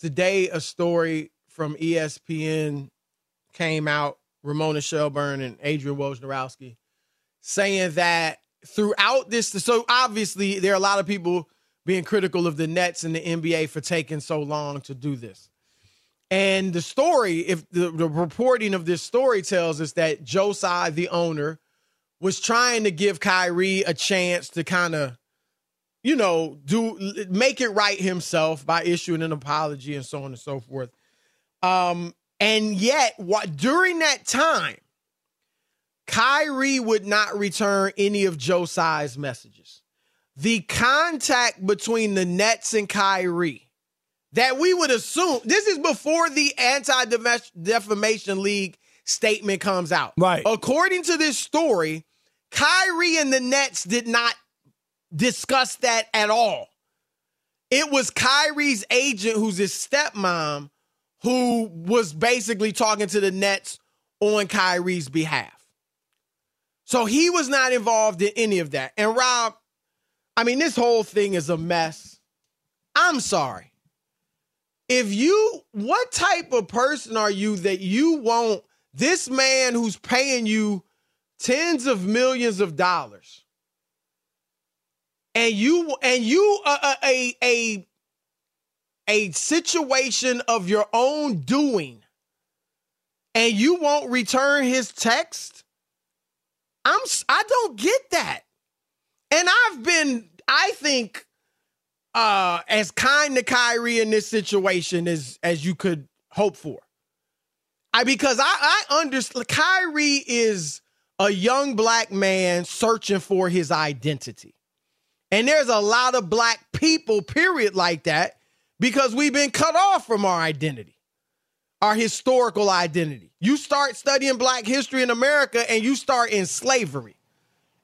Today, a story from ESPN came out, Ramona Shelburne and Adrian Wojnarowski, saying that throughout this, so obviously there are a lot of people being critical of the Nets and the NBA for taking so long to do this. And the story, if the, the reporting of this story tells us that Joe Tsai, the owner, was trying to give Kyrie a chance to kind of you know, do make it right himself by issuing an apology and so on and so forth. Um, and yet, what during that time, Kyrie would not return any of Joe Tsai's messages. The contact between the Nets and Kyrie that we would assume this is before the anti defamation league statement comes out. Right. According to this story, Kyrie and the Nets did not discuss that at all. It was Kyrie's agent, who's his stepmom, who was basically talking to the Nets on Kyrie's behalf. So he was not involved in any of that. And Rob, I mean, this whole thing is a mess. I'm sorry. If you, what type of person are you that you want this man who's paying you tens of millions of dollars? And you and you uh, a a a situation of your own doing and you won't return his text i'm i don't get that and i've been i think uh, as kind to Kyrie in this situation as as you could hope for. I because I I understand Kyrie is a young black man searching for his identity. And there's a lot of black people, period, like that, because we've been cut off from our identity, our historical identity. You start studying black history in America and you start in slavery.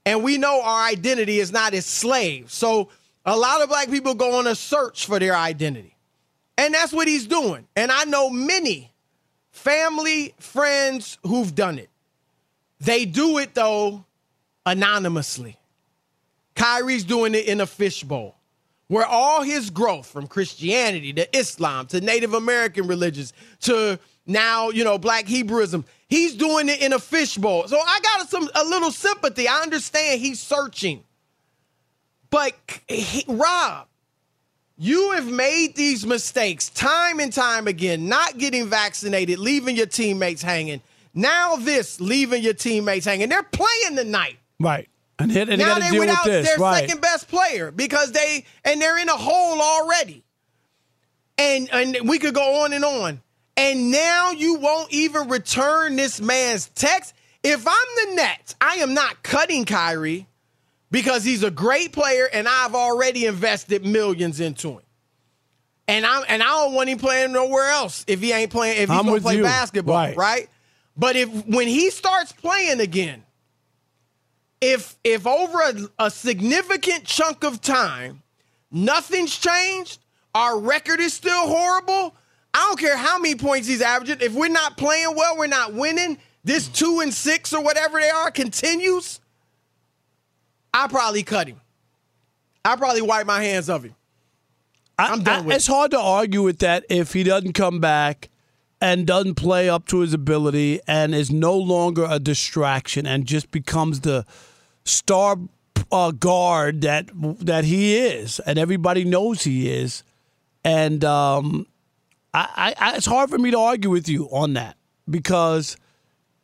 And we know our identity is not as slaves. So a lot of black people go on a search for their identity. And that's what he's doing. And I know many family, friends who've done it. They do it though anonymously. Kyrie's doing it in a fishbowl where all his growth from Christianity to Islam to Native American religions to now, you know, black Hebrewism, he's doing it in a fishbowl. So I got some a little sympathy. I understand he's searching. But he, Rob, you have made these mistakes time and time again, not getting vaccinated, leaving your teammates hanging. Now this, leaving your teammates hanging. They're playing tonight. Right. And, hit, and now they, they without their right. second best player because they and they're in a hole already. And and we could go on and on. And now you won't even return this man's text. If I'm the Nets, I am not cutting Kyrie because he's a great player and I've already invested millions into him. And I'm and I don't want him playing nowhere else if he ain't playing if he's I'm gonna play you. basketball, Right. right? But if when he starts playing again, if if over a, a significant chunk of time nothing's changed, our record is still horrible. I don't care how many points he's averaging. If we're not playing well, we're not winning. This two and six or whatever they are continues. I probably cut him. I probably wipe my hands of him. I, I'm done I- with It's it. hard to argue with that if he doesn't come back and doesn't play up to his ability and is no longer a distraction and just becomes the star uh, guard that that he is and everybody knows he is. And um, I, I, it's hard for me to argue with you on that because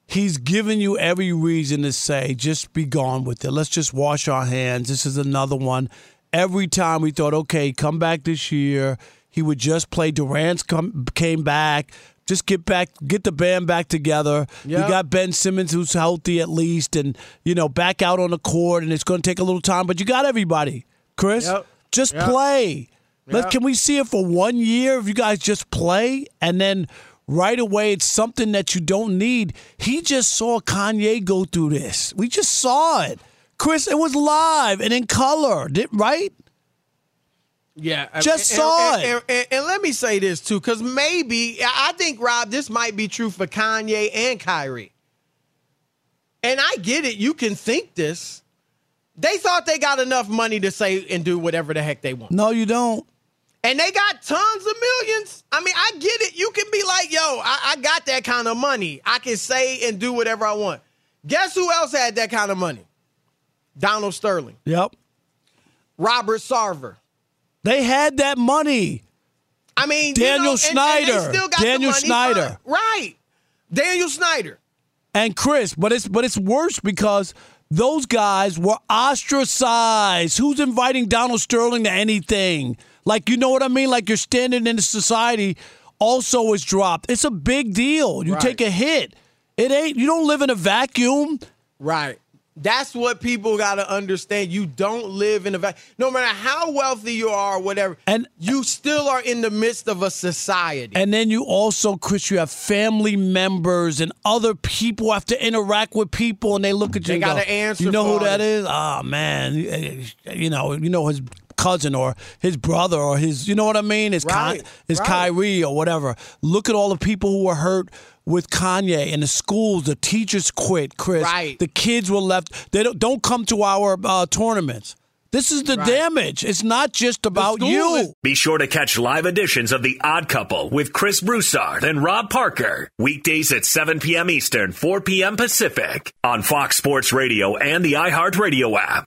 he's given you every reason to say, just be gone with it. Let's just wash our hands. This is another one. Every time we thought, okay, come back this year, he would just play. Durant's come came back. Just get back, get the band back together. You got Ben Simmons who's healthy at least, and you know back out on the court, and it's going to take a little time, but you got everybody, Chris. Yep. Just Yep. play. Let, can we see it for one year if you guys just play and then right away it's something that you don't need? He just saw Kanye go through this. We just saw it. Chris, it was live and in color, right? Yeah, Just and, saw and, it. And, and- let me say this too, because maybe I think Rob, this might be true for Kanye and Kyrie. And I get it. You can think this. They thought they got enough money to say and do whatever the heck they want, No, you don't. and they got tons of millions. I mean, I get it. You can be like, "Yo, I, I got that kind of money. I can say and do whatever I want." Guess who else had that kind of money? Donald Sterling, Yep. Robert Sarver. They had that money. I mean, Daniel you know, and- and Snyder. got the Daniel Snyder. right? Daniel Snyder. and Chris, but it's but it's worse because those guys were ostracized. Who's inviting Donald Sterling to anything? Like you know what I mean? Like your standing in the society also is dropped. It's a big deal. You Right. take a hit. It ain't you don't live in a vacuum. Right. That's what people got to understand. You don't live in a vacuum. No matter how wealthy you are, or whatever, And- you still are in the midst of a society. And then you also, Chris, you have family members and other people have to interact with people, and they look at you. They gotta answer You know who that this." is? Ah, man. You know, you know his cousin or his brother or his. You know what I mean? His Right, Con- his right. Kyrie or whatever. Look at all the people who were hurt with Kanye and the schools. The teachers quit, Chris. Right. The kids were left. They don't don't come to our uh, tournaments. This is the Right. damage. It's not just about you. is- Be sure to catch live editions of The Odd Couple with Chris Broussard and Rob Parker. Weekdays at 7 p.m. Eastern, 4 p.m. Pacific on Fox Sports Radio and the iHeartRadio app.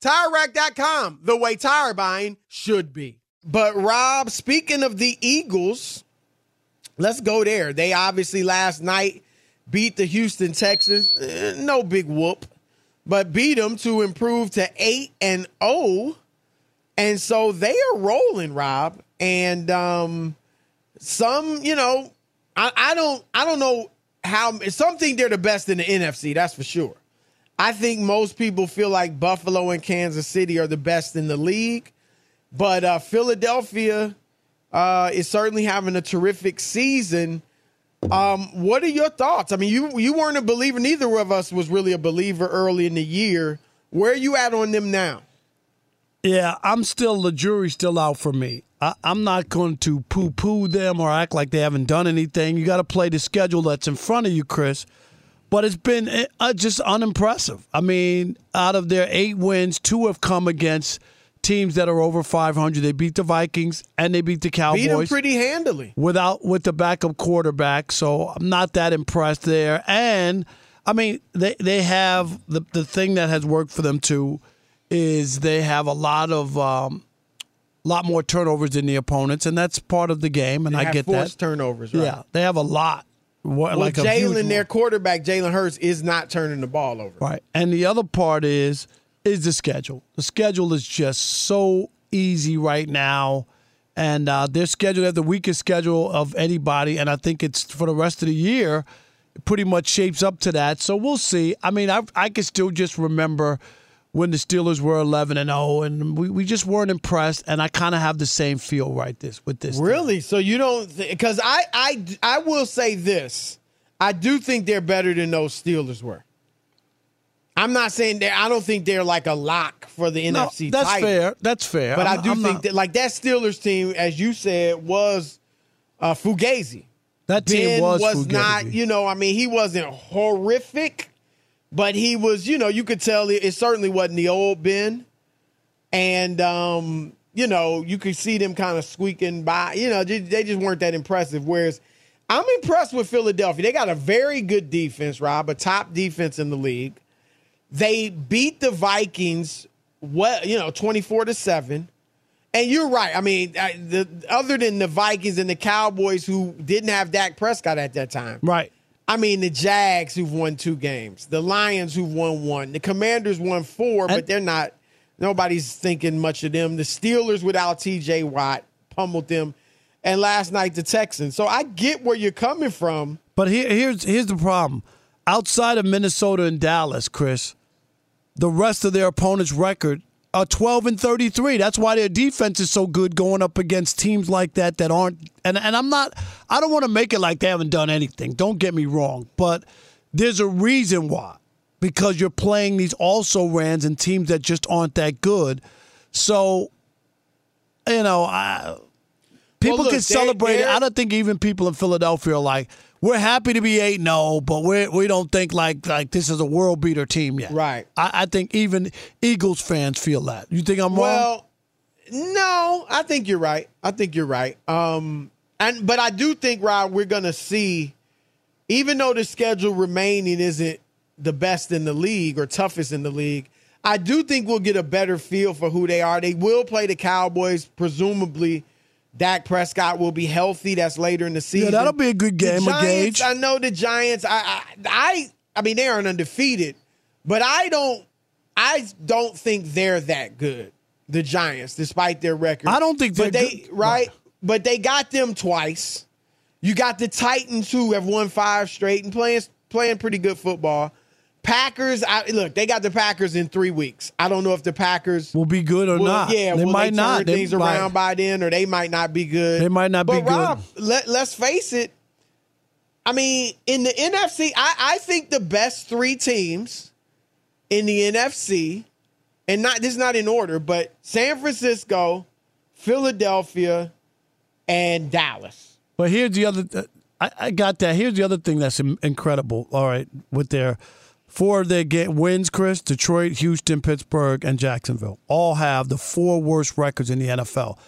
TireRack.com, the way tire buying should be. But Rob, speaking of the Eagles, let's go there. They obviously last night beat the Houston Texans. Eh, no big whoop, but beat them to improve to 8 and 0. And so they are rolling, Rob. And um some, you know, I, I don't I don't know how some think they're the best in the NFC, that's for sure. I think most people feel like Buffalo and Kansas City are the best in the league, but uh, Philadelphia uh, is certainly having a terrific season. Um, what are your thoughts? I mean, you you weren't a believer. Neither of us was really a believer early in the year. Where are you at on them now? Yeah, I'm still the jury's still out for me. I, am not going to poo poo them or act like they haven't done anything. You got to play the schedule that's in front of you, Chris but it's been uh, just unimpressive. I mean, out of their eight wins, two have come against teams that are over 500. They beat the Vikings and they beat the Cowboys. Beat them pretty handily without with the backup quarterback. So I'm not that impressed there. And I mean, they they have the the thing that has worked for them too is they have a lot of um, lot more turnovers than the opponents, and that's part of the game. And they I get that turnovers. Right? Yeah, they have a lot. Well, like Jalen, their quarterback, Jalen Hurts, is not turning the ball over. Right, and the other part is is the schedule. The schedule is just so easy right now. And uh, their schedule, they have the weakest schedule of anybody. And I think it's for the rest of the year, it pretty much shapes up to that. So we'll see. I mean, I, I can still just remember when the Steelers were 11 and 0, and we, we just weren't impressed. And I kind of have the same feel right this with this. Really? Team. So you don't? Because I, I, I will say this: I do think they're better than those Steelers were. I'm not saying that I don't think they're like a lock for the no, NFC. That's title, fair. That's fair. But I'm, i do I'm think not, that like that Steelers team, as you said, was uh, Fugazi. That team ben was, was not. You know, I mean, he wasn't horrific, but he was. You know, you could tell it, it certainly wasn't the old Ben, and um, you know, you could see them kind of squeaking by. You know, they, just weren't that impressive. Whereas. I'm impressed with Philadelphia. They got a very good defense, Rob, a top defense in the league. They beat the Vikings, well, you know, 24 to 7. And you're right. I mean, the, other than the Vikings and the Cowboys who didn't have Dak Prescott at that time. Right. I mean, the Jags who've won two games, the Lions who've won one, the Commanders won four, but they're not, nobody's thinking much of them. The Steelers without TJ Watt pummeled them. And last night, the Texans. So I get where you're coming from. But here, here's here's the problem. Outside of Minnesota and Dallas, Chris, the rest of their opponents' record are 12 and 33. That's why their defense is so good going up against teams like that that aren't. And and I'm not. I don't want to make it like they haven't done anything. Don't get me wrong, but there's a reason why. Because you're playing these also rans and teams that just aren't that good. So, you know, I, people Well, look, can celebrate it. I don't think even people in Philadelphia are like, we're happy to be eight, no, but we we don't think like like this is a world beater team yet. Right. I, I think even Eagles fans feel that. You think I'm wrong? Well, no, I think you're right. I think you're right. Um, and but I do think, Rob, we're gonna see, even though the schedule remaining isn't the best in the league or toughest in the league, I do think we'll get a better feel for who they are. They will play the Cowboys, presumably. Dak Prescott will be healthy. That's later in the season. Yeah, that'll be a good game, a Giants, gauge. I know the Giants. I, I, I, I mean, they aren't undefeated, but I don't, I don't think they're that good. The Giants, despite their record, I don't think But they're they good. right, but they got them twice. You got the Titans who have won five straight and playing playing pretty good football. Packers, I, look, they got the Packers in three weeks. I don't know if the Packers will be good or will- not. Yeah, they might they turn not. They things might- around by then, or they might not be good. They might not but be good. Rob, let, let's face it. I mean, in the NFC, I, I think the best three teams in the NFC, and not this is not in order, but San Francisco, Philadelphia, and Dallas. But here's the other. uh, I, I got that. Here's the other thing that's incredible. All right, with their four of their ga- wins, Chris, Detroit, Houston, Pittsburgh, and Jacksonville all have the four worst records in the NFL.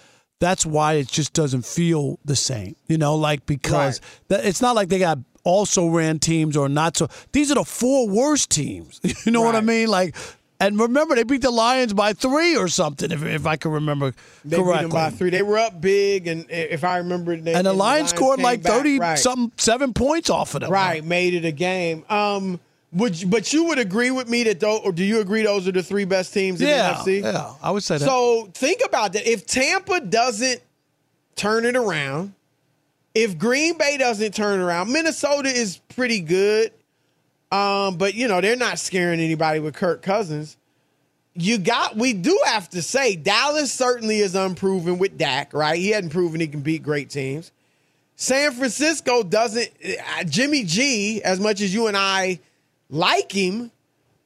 That's why it just doesn't feel the same. You know, like because that, it's not like they got also ran teams or not so. These are the four worst teams. You know what I mean? Like. And remember, they beat the Lions by three or something, if, if I can remember They beat correctly. them by three. They were up big, and if I remember, they, and the Lions scored came like back. thirty Right. something seven points off of them. Right, made it a game. Um, would you, but you would agree with me that though, or do you agree those are the three best teams in Yeah, the NFC? yeah, I would say that. So think about that. If Tampa doesn't turn it around, if Green Bay doesn't turn around, Minnesota is pretty good. Um, but you know they're not scaring anybody with Kirk Cousins. You got. We do have to say Dallas certainly is unproven with Dak. Right, he hadn't proven he can beat great teams. San Francisco doesn't. Jimmy G, as much as you and I like him,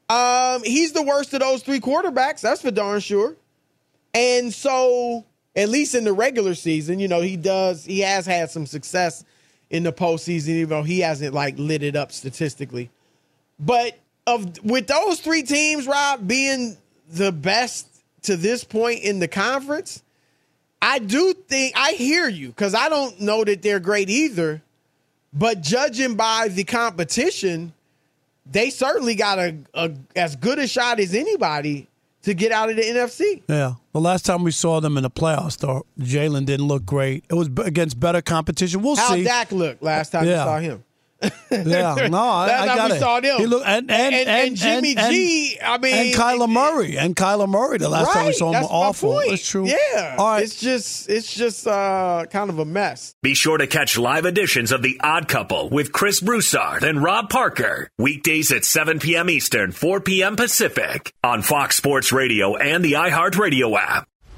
um, he's the worst of those three quarterbacks. That's for darn sure. And so, at least in the regular season, you know, he does. He has had some success in the postseason, even though he hasn't like lit it up statistically. But of with those three teams, Rob being the best to this point in the conference, I do think I hear you because I don't know that they're great either. But judging by the competition, they certainly got a, a as good a shot as anybody to get out of the NFC. Yeah. The last time we saw them in the playoffs, though, Jalen didn't look great. It was against better competition. We'll How see. How Dak look last time Yeah. you saw him? yeah, no, I, Last I time got we it. saw them. He look, and, and, And- and Jimmy and- G, I mean- and Kyler Murray, and Kyler Murray. The last time we Right, saw him, that's were my awful. point. That's true. Yeah. All right. It's just it's just uh kind of a mess. Be sure to catch live editions of The Odd Couple with Chris Broussard and Rob Parker. Weekdays at 7 p.m. Eastern, 4 p.m. Pacific on Fox Sports Radio and the iHeartRadio app.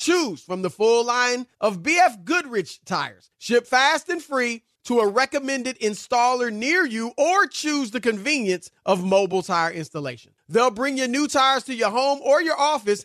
Choose from the full line of BF Goodrich tires. Ship fast and free to a recommended installer near you or choose the convenience of mobile tire installation. They'll bring your new tires to your home or your office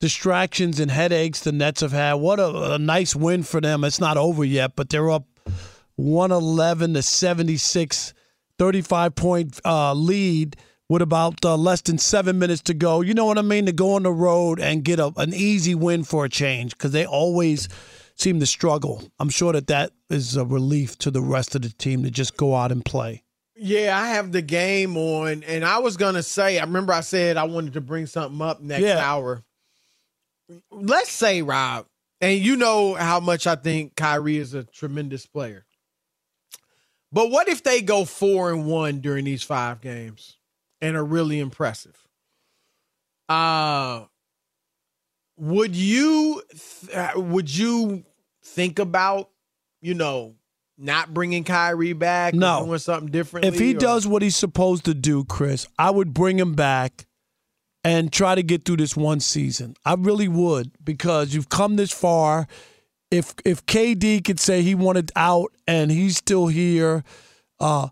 distractions and headaches the Nets have had, what a, a nice win for them. It's not over yet, but they're up 111 to 76, 35 point uh, lead with about uh, less than seven minutes to go. You know what I mean? To go on the road and get a, an easy win for a change because they always seem to struggle. I'm sure that that is a relief to the rest of the team to just go out and play. Yeah, I have the game on, and I was gonna say. I remember I said I wanted to bring something up next Yeah. hour. Let's say, Rob, and you know how much I think Kyrie is a tremendous player. But what if they go four and one during these five games and are really impressive? Uh would you th- would you think about you know not bringing Kyrie back? No, doing something different. If he or? does what he's supposed to do, Chris, I would bring him back and try to get through this one season. I really would because you've come this far. If if KD could say he wanted out and he's still here, uh,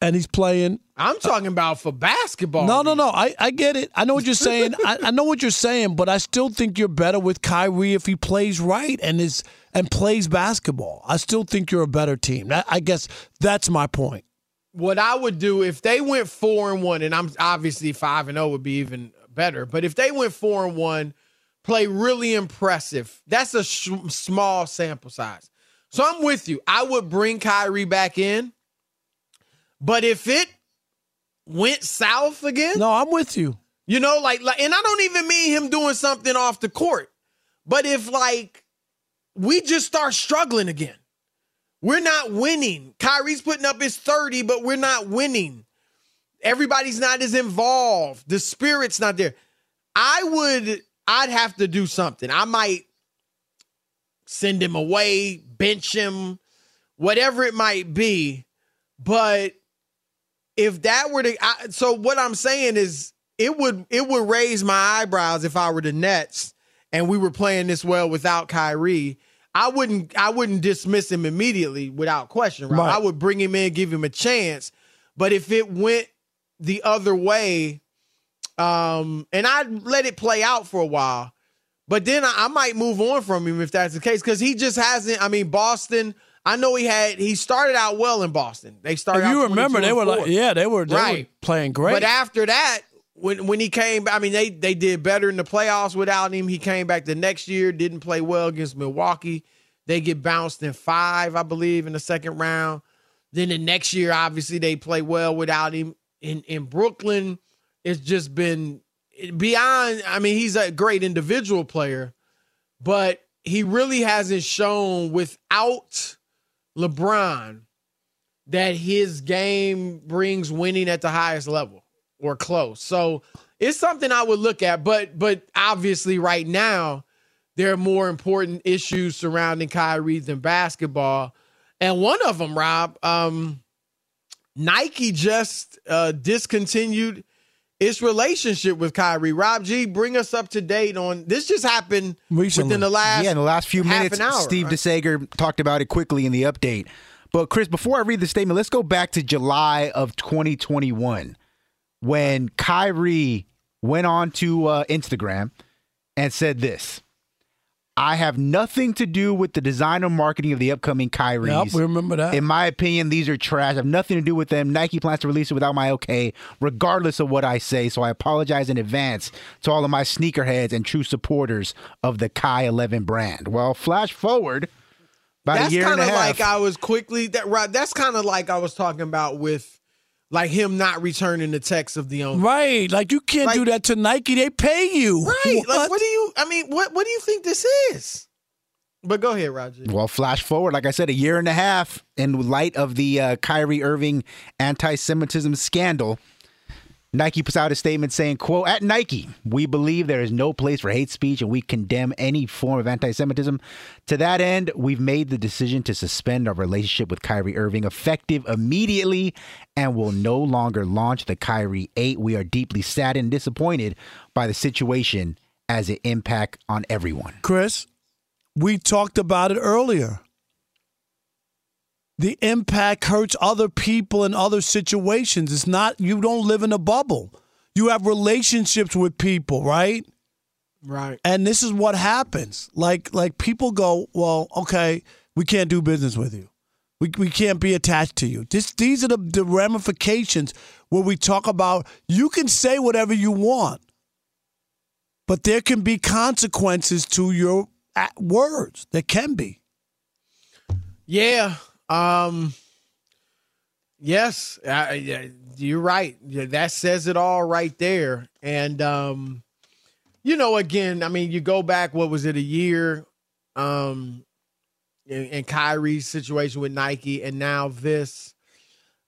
and he's playing. I'm talking about for basketball. No, no, no. I, I get it. I know what you're saying. I, I know what you're saying, but I still think you're better with Kyrie if he plays right and is and plays basketball. I still think you're a better team. That, I guess that's my point what I would do if they went four and one, and I'm obviously five and zero oh would be even better. But if they went four and one, play really impressive. That's a sh- small sample size. So I'm with you. I would bring Kyrie back in, but if it went south again, no, I'm with you. You know, like, like, and I don't even mean him doing something off the court, but if like we just start struggling again we're not winning. Kyrie's putting up his 30, but we're not winning. Everybody's not as involved. The spirit's not there. I would, I'd have to do something. I might send him away, bench him, whatever it might be. But if that were to, I, so what I'm saying is, it would it would raise my eyebrows if I were the Nets and we were playing this well without Kyrie I wouldn't I wouldn't dismiss him immediately without question, right? right? I would bring him in, give him a chance. But if it went the other way, um, and I'd let it play out for a while, but then I, I might move on from him if that's the case because he just hasn't. I mean, Boston. I know he had he started out well in Boston. They started. If you remember, they were like, yeah, they were they right. were playing great. But after that, when when he came, I mean, they they did better in the playoffs without him. He came back the next year, didn't play well against Milwaukee. They get bounced in five, I believe, in the second round. Then the next year, obviously, they play well without him. In in Brooklyn, it's just been beyond. I mean, he's a great individual player, but he really hasn't shown without LeBron that his game brings winning at the highest level or close. So it's something I would look at, but but obviously right now there are more important issues surrounding Kyrie than basketball. And one of them, Rob, um, Nike just uh, discontinued its relationship with Kyrie. Rob G, bring us up to date on this. Just happened Recently. within the last yeah, in the last few minutes. Hour, Steve right? DeSager talked about it quickly in the update. But Chris, before I read the statement, let's go back to July of 2021 when Kyrie went on to uh, Instagram and said this. I have nothing to do with the design or marketing of the upcoming Kyries. Yep, we remember that. In my opinion, these are trash. I have nothing to do with them. Nike plans to release it without my okay, regardless of what I say. So I apologize in advance to all of my sneakerheads and true supporters of the Kai 11 brand. Well, flash forward about that's a year and a half. That's kind of like I was quickly that right. That's kind of like I was talking about with like him not returning the text of the owner. Right. Like you can't like, do that to Nike. They pay you. Right. What? Like what do you I mean, what what do you think this is? But go ahead, Roger. Well, flash forward, like I said, a year and a half in light of the uh, Kyrie Irving anti-Semitism scandal. Nike puts out a statement saying, quote, at Nike, we believe there is no place for hate speech and we condemn any form of anti-Semitism. To that end, we've made the decision to suspend our relationship with Kyrie Irving effective immediately and will no longer launch the Kyrie 8. We are deeply saddened and disappointed by the situation as it impact on everyone. Chris, we talked about it earlier the impact hurts other people in other situations. It's not, you don't live in a bubble. You have relationships with people, right? Right. And this is what happens. Like, like people go, well, okay, we can't do business with you. We, we can't be attached to you. This, these are the, the ramifications where we talk about you can say whatever you want, but there can be consequences to your words. There can be. Yeah. Um, yes, I, you're right. That says it all right there. And um, you know, again, I mean, you go back. What was it? A year. um, and, and Kyrie's situation with Nike, and now this.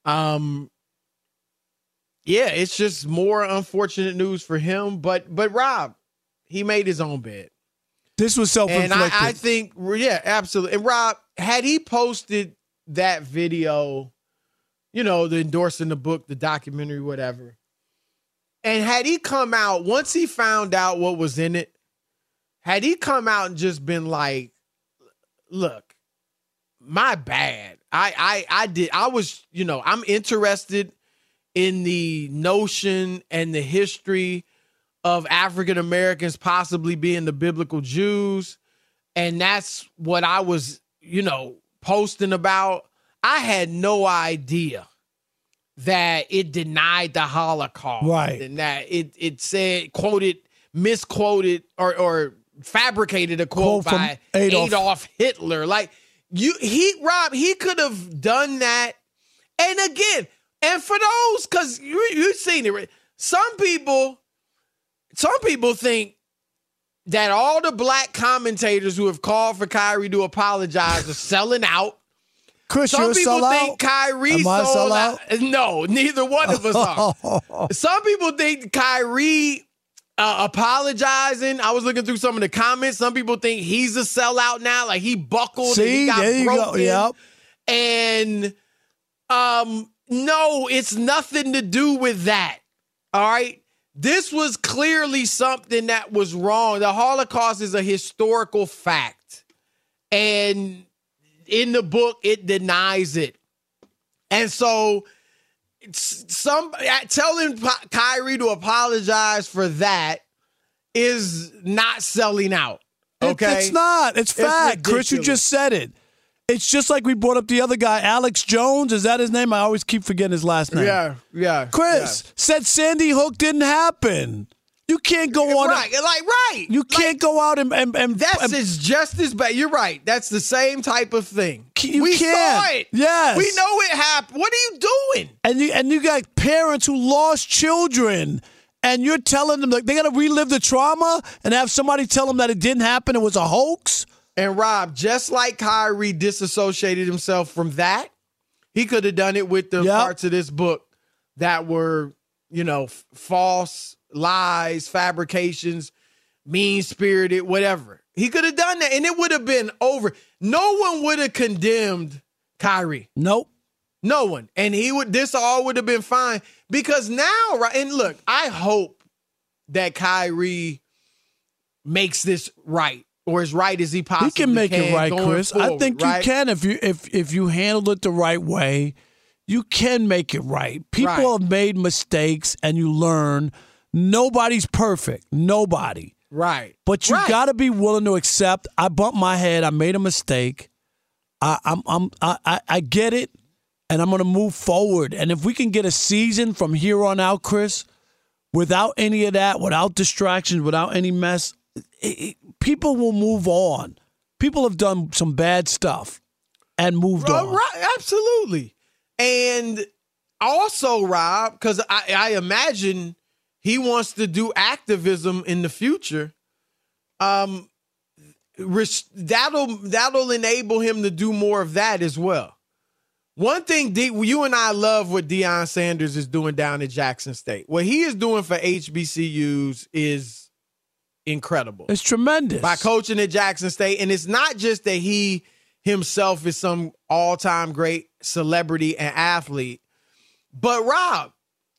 Um, yeah, it's just more unfortunate news for him. But but Rob, he made his own bed. This was self inflicted. And I, I think, yeah, absolutely. And Rob, had he posted that video, you know, the endorsing the book, the documentary, whatever, and had he come out once he found out what was in it, had he come out and just been like, "Look, my bad. I I I did. I was, you know, I'm interested in the notion and the history." of African Americans possibly being the biblical Jews. And that's what I was, you know, posting about. I had no idea that it denied the Holocaust. Right. And that it it said, quoted, misquoted, or or fabricated a quote, quote by Adolf. Adolf Hitler. Like you he Rob, he could have done that. And again, and for those, because you you've seen it, some people some people think that all the black commentators who have called for Kyrie to apologize are selling out. Chris, Some people think out? Kyrie sold out. out. No, neither one of us are. Some people think Kyrie uh, apologizing. I was looking through some of the comments. Some people think he's a sellout now, like he buckled See, and he got there you broken. Go. Yep. And um, no, it's nothing to do with that. All right. This was clearly something that was wrong. The Holocaust is a historical fact. And in the book, it denies it. And so, some uh, telling Kyrie to apologize for that is not selling out. Okay, it's not. It's fact, it's Chris. You just said it. It's just like we brought up the other guy, Alex Jones. Is that his name? I always keep forgetting his last name. Yeah, yeah. Chris yeah. said Sandy Hook didn't happen. You can't go on. Right, like right. You can't like, go out and and, and that's is just as bad. You're right. That's the same type of thing. We can't. saw it. Yes, we know it happened. What are you doing? And you and you got parents who lost children. And you're telling them like they got to relive the trauma and have somebody tell them that it didn't happen, it was a hoax. And Rob, just like Kyrie disassociated himself from that, he could have done it with the yep. parts of this book that were, you know, f- false, lies, fabrications, mean spirited, whatever. He could have done that and it would have been over. No one would have condemned Kyrie. Nope. No one. And he would this all would have been fine because now, right? And look, I hope that Kyrie makes this right or as right as he possibly can. He can make can it right, Chris. Forward, I think right? you can if you if if you handle it the right way. You can make it right. People right. have made mistakes, and you learn. Nobody's perfect. Nobody. Right. But you right. got to be willing to accept. I bumped my head. I made a mistake. I, I'm, I'm, I, I get it, and I'm going to move forward. And if we can get a season from here on out, Chris, without any of that, without distractions, without any mess, it, people will move on. People have done some bad stuff and moved uh, on. Right, absolutely. And also, Rob, because I, I, imagine he wants to do activism in the future. Um, that'll that'll enable him to do more of that as well. One thing, D, you and I love what Deion Sanders is doing down at Jackson State. What he is doing for HBCUs is incredible. It's tremendous. By coaching at Jackson State. And it's not just that he himself is some all time great celebrity and athlete, but Rob,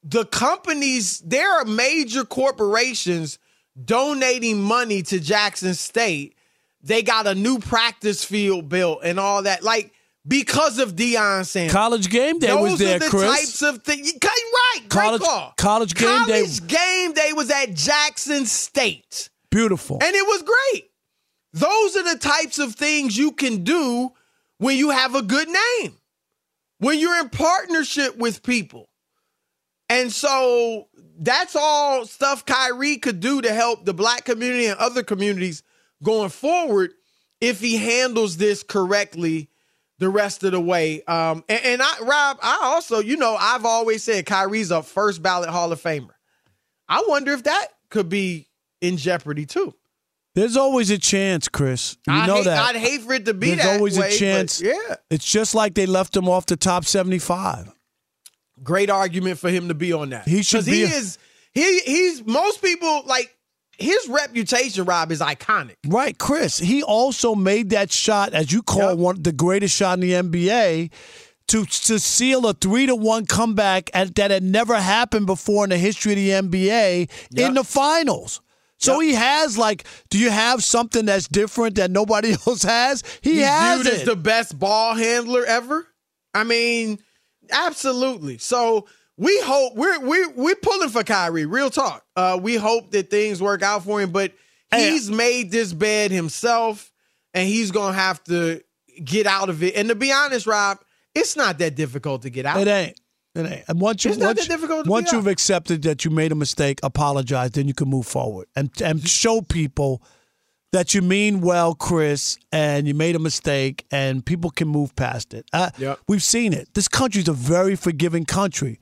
the companies, there are major corporations donating money to Jackson State. They got a new practice field built and all that. Like, because of Deion Sanders. College game day Those was there, are the Chris. types of things. Right, college. College game college day. College game day was at Jackson State. Beautiful. And it was great. Those are the types of things you can do when you have a good name, when you're in partnership with people. And so that's all stuff Kyrie could do to help the black community and other communities going forward if he handles this correctly the rest of the way. Um, and, and I, Rob, I also, you know, I've always said Kyrie's a first ballot Hall of Famer. I wonder if that could be in jeopardy too. There's always a chance, Chris. You I know hate, that. I'd hate for it to be There's that always way, a chance. Yeah, It's just like they left him off the top 75. great argument for him to be on that. He should be He a- is. He he's most people like his reputation. Rob is iconic. Right, Chris. He also made that shot, as you call Yep. one the greatest shot in the NBA, to to seal a three to one comeback at, that had never happened before in the history of the NBA Yep. in the finals. So he has like, do you have something that's different that nobody else has? He He's has viewed it. as the best ball handler ever. I mean, absolutely. So we hope we're we're we're pulling for Kyrie. Real talk. Uh, we hope that things work out for him, but he's made this bed himself, and he's gonna have to get out of it. And to be honest, Rob, it's not that difficult to get out. It ain't. Ain't. And once you It's once, that difficult to once you've accepted that you made a mistake, apologize, then you can move forward and and show people that you mean well, Chris, and you made a mistake, and people can move past it. Uh, Yep. We've seen it. This country's a very forgiving country,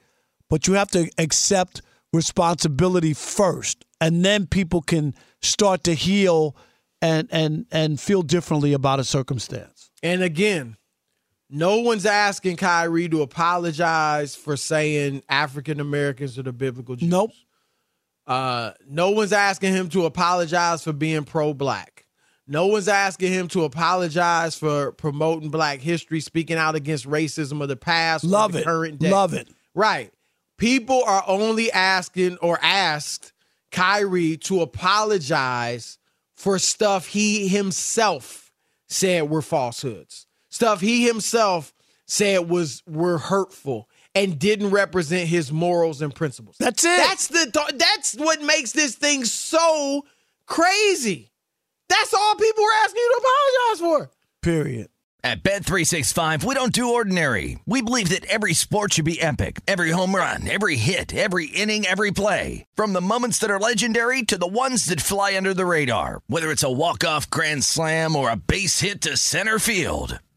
but you have to accept responsibility first, and then people can start to heal and and and feel differently about a circumstance. And again, no one's asking Kyrie to apologize for saying African Americans are the biblical Jews. Nope. Uh, no one's asking him to apologize for being pro-black. No one's asking him to apologize for promoting black history, speaking out against racism of the past, Love the it. current day. Love it. Right. People are only asking or asked Kyrie to apologize for stuff he himself said were falsehoods. Stuff he himself said was were hurtful and didn't represent his morals and principles. That's it. That's the that's what makes this thing so crazy. That's all people were asking you to apologize for. Period. At Bet365, we don't do ordinary. We believe that every sport should be epic. Every home run, every hit, every inning, every play. From the moments that are legendary to the ones that fly under the radar. Whether it's a walk-off grand slam or a base hit to center field.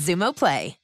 Xumo Play.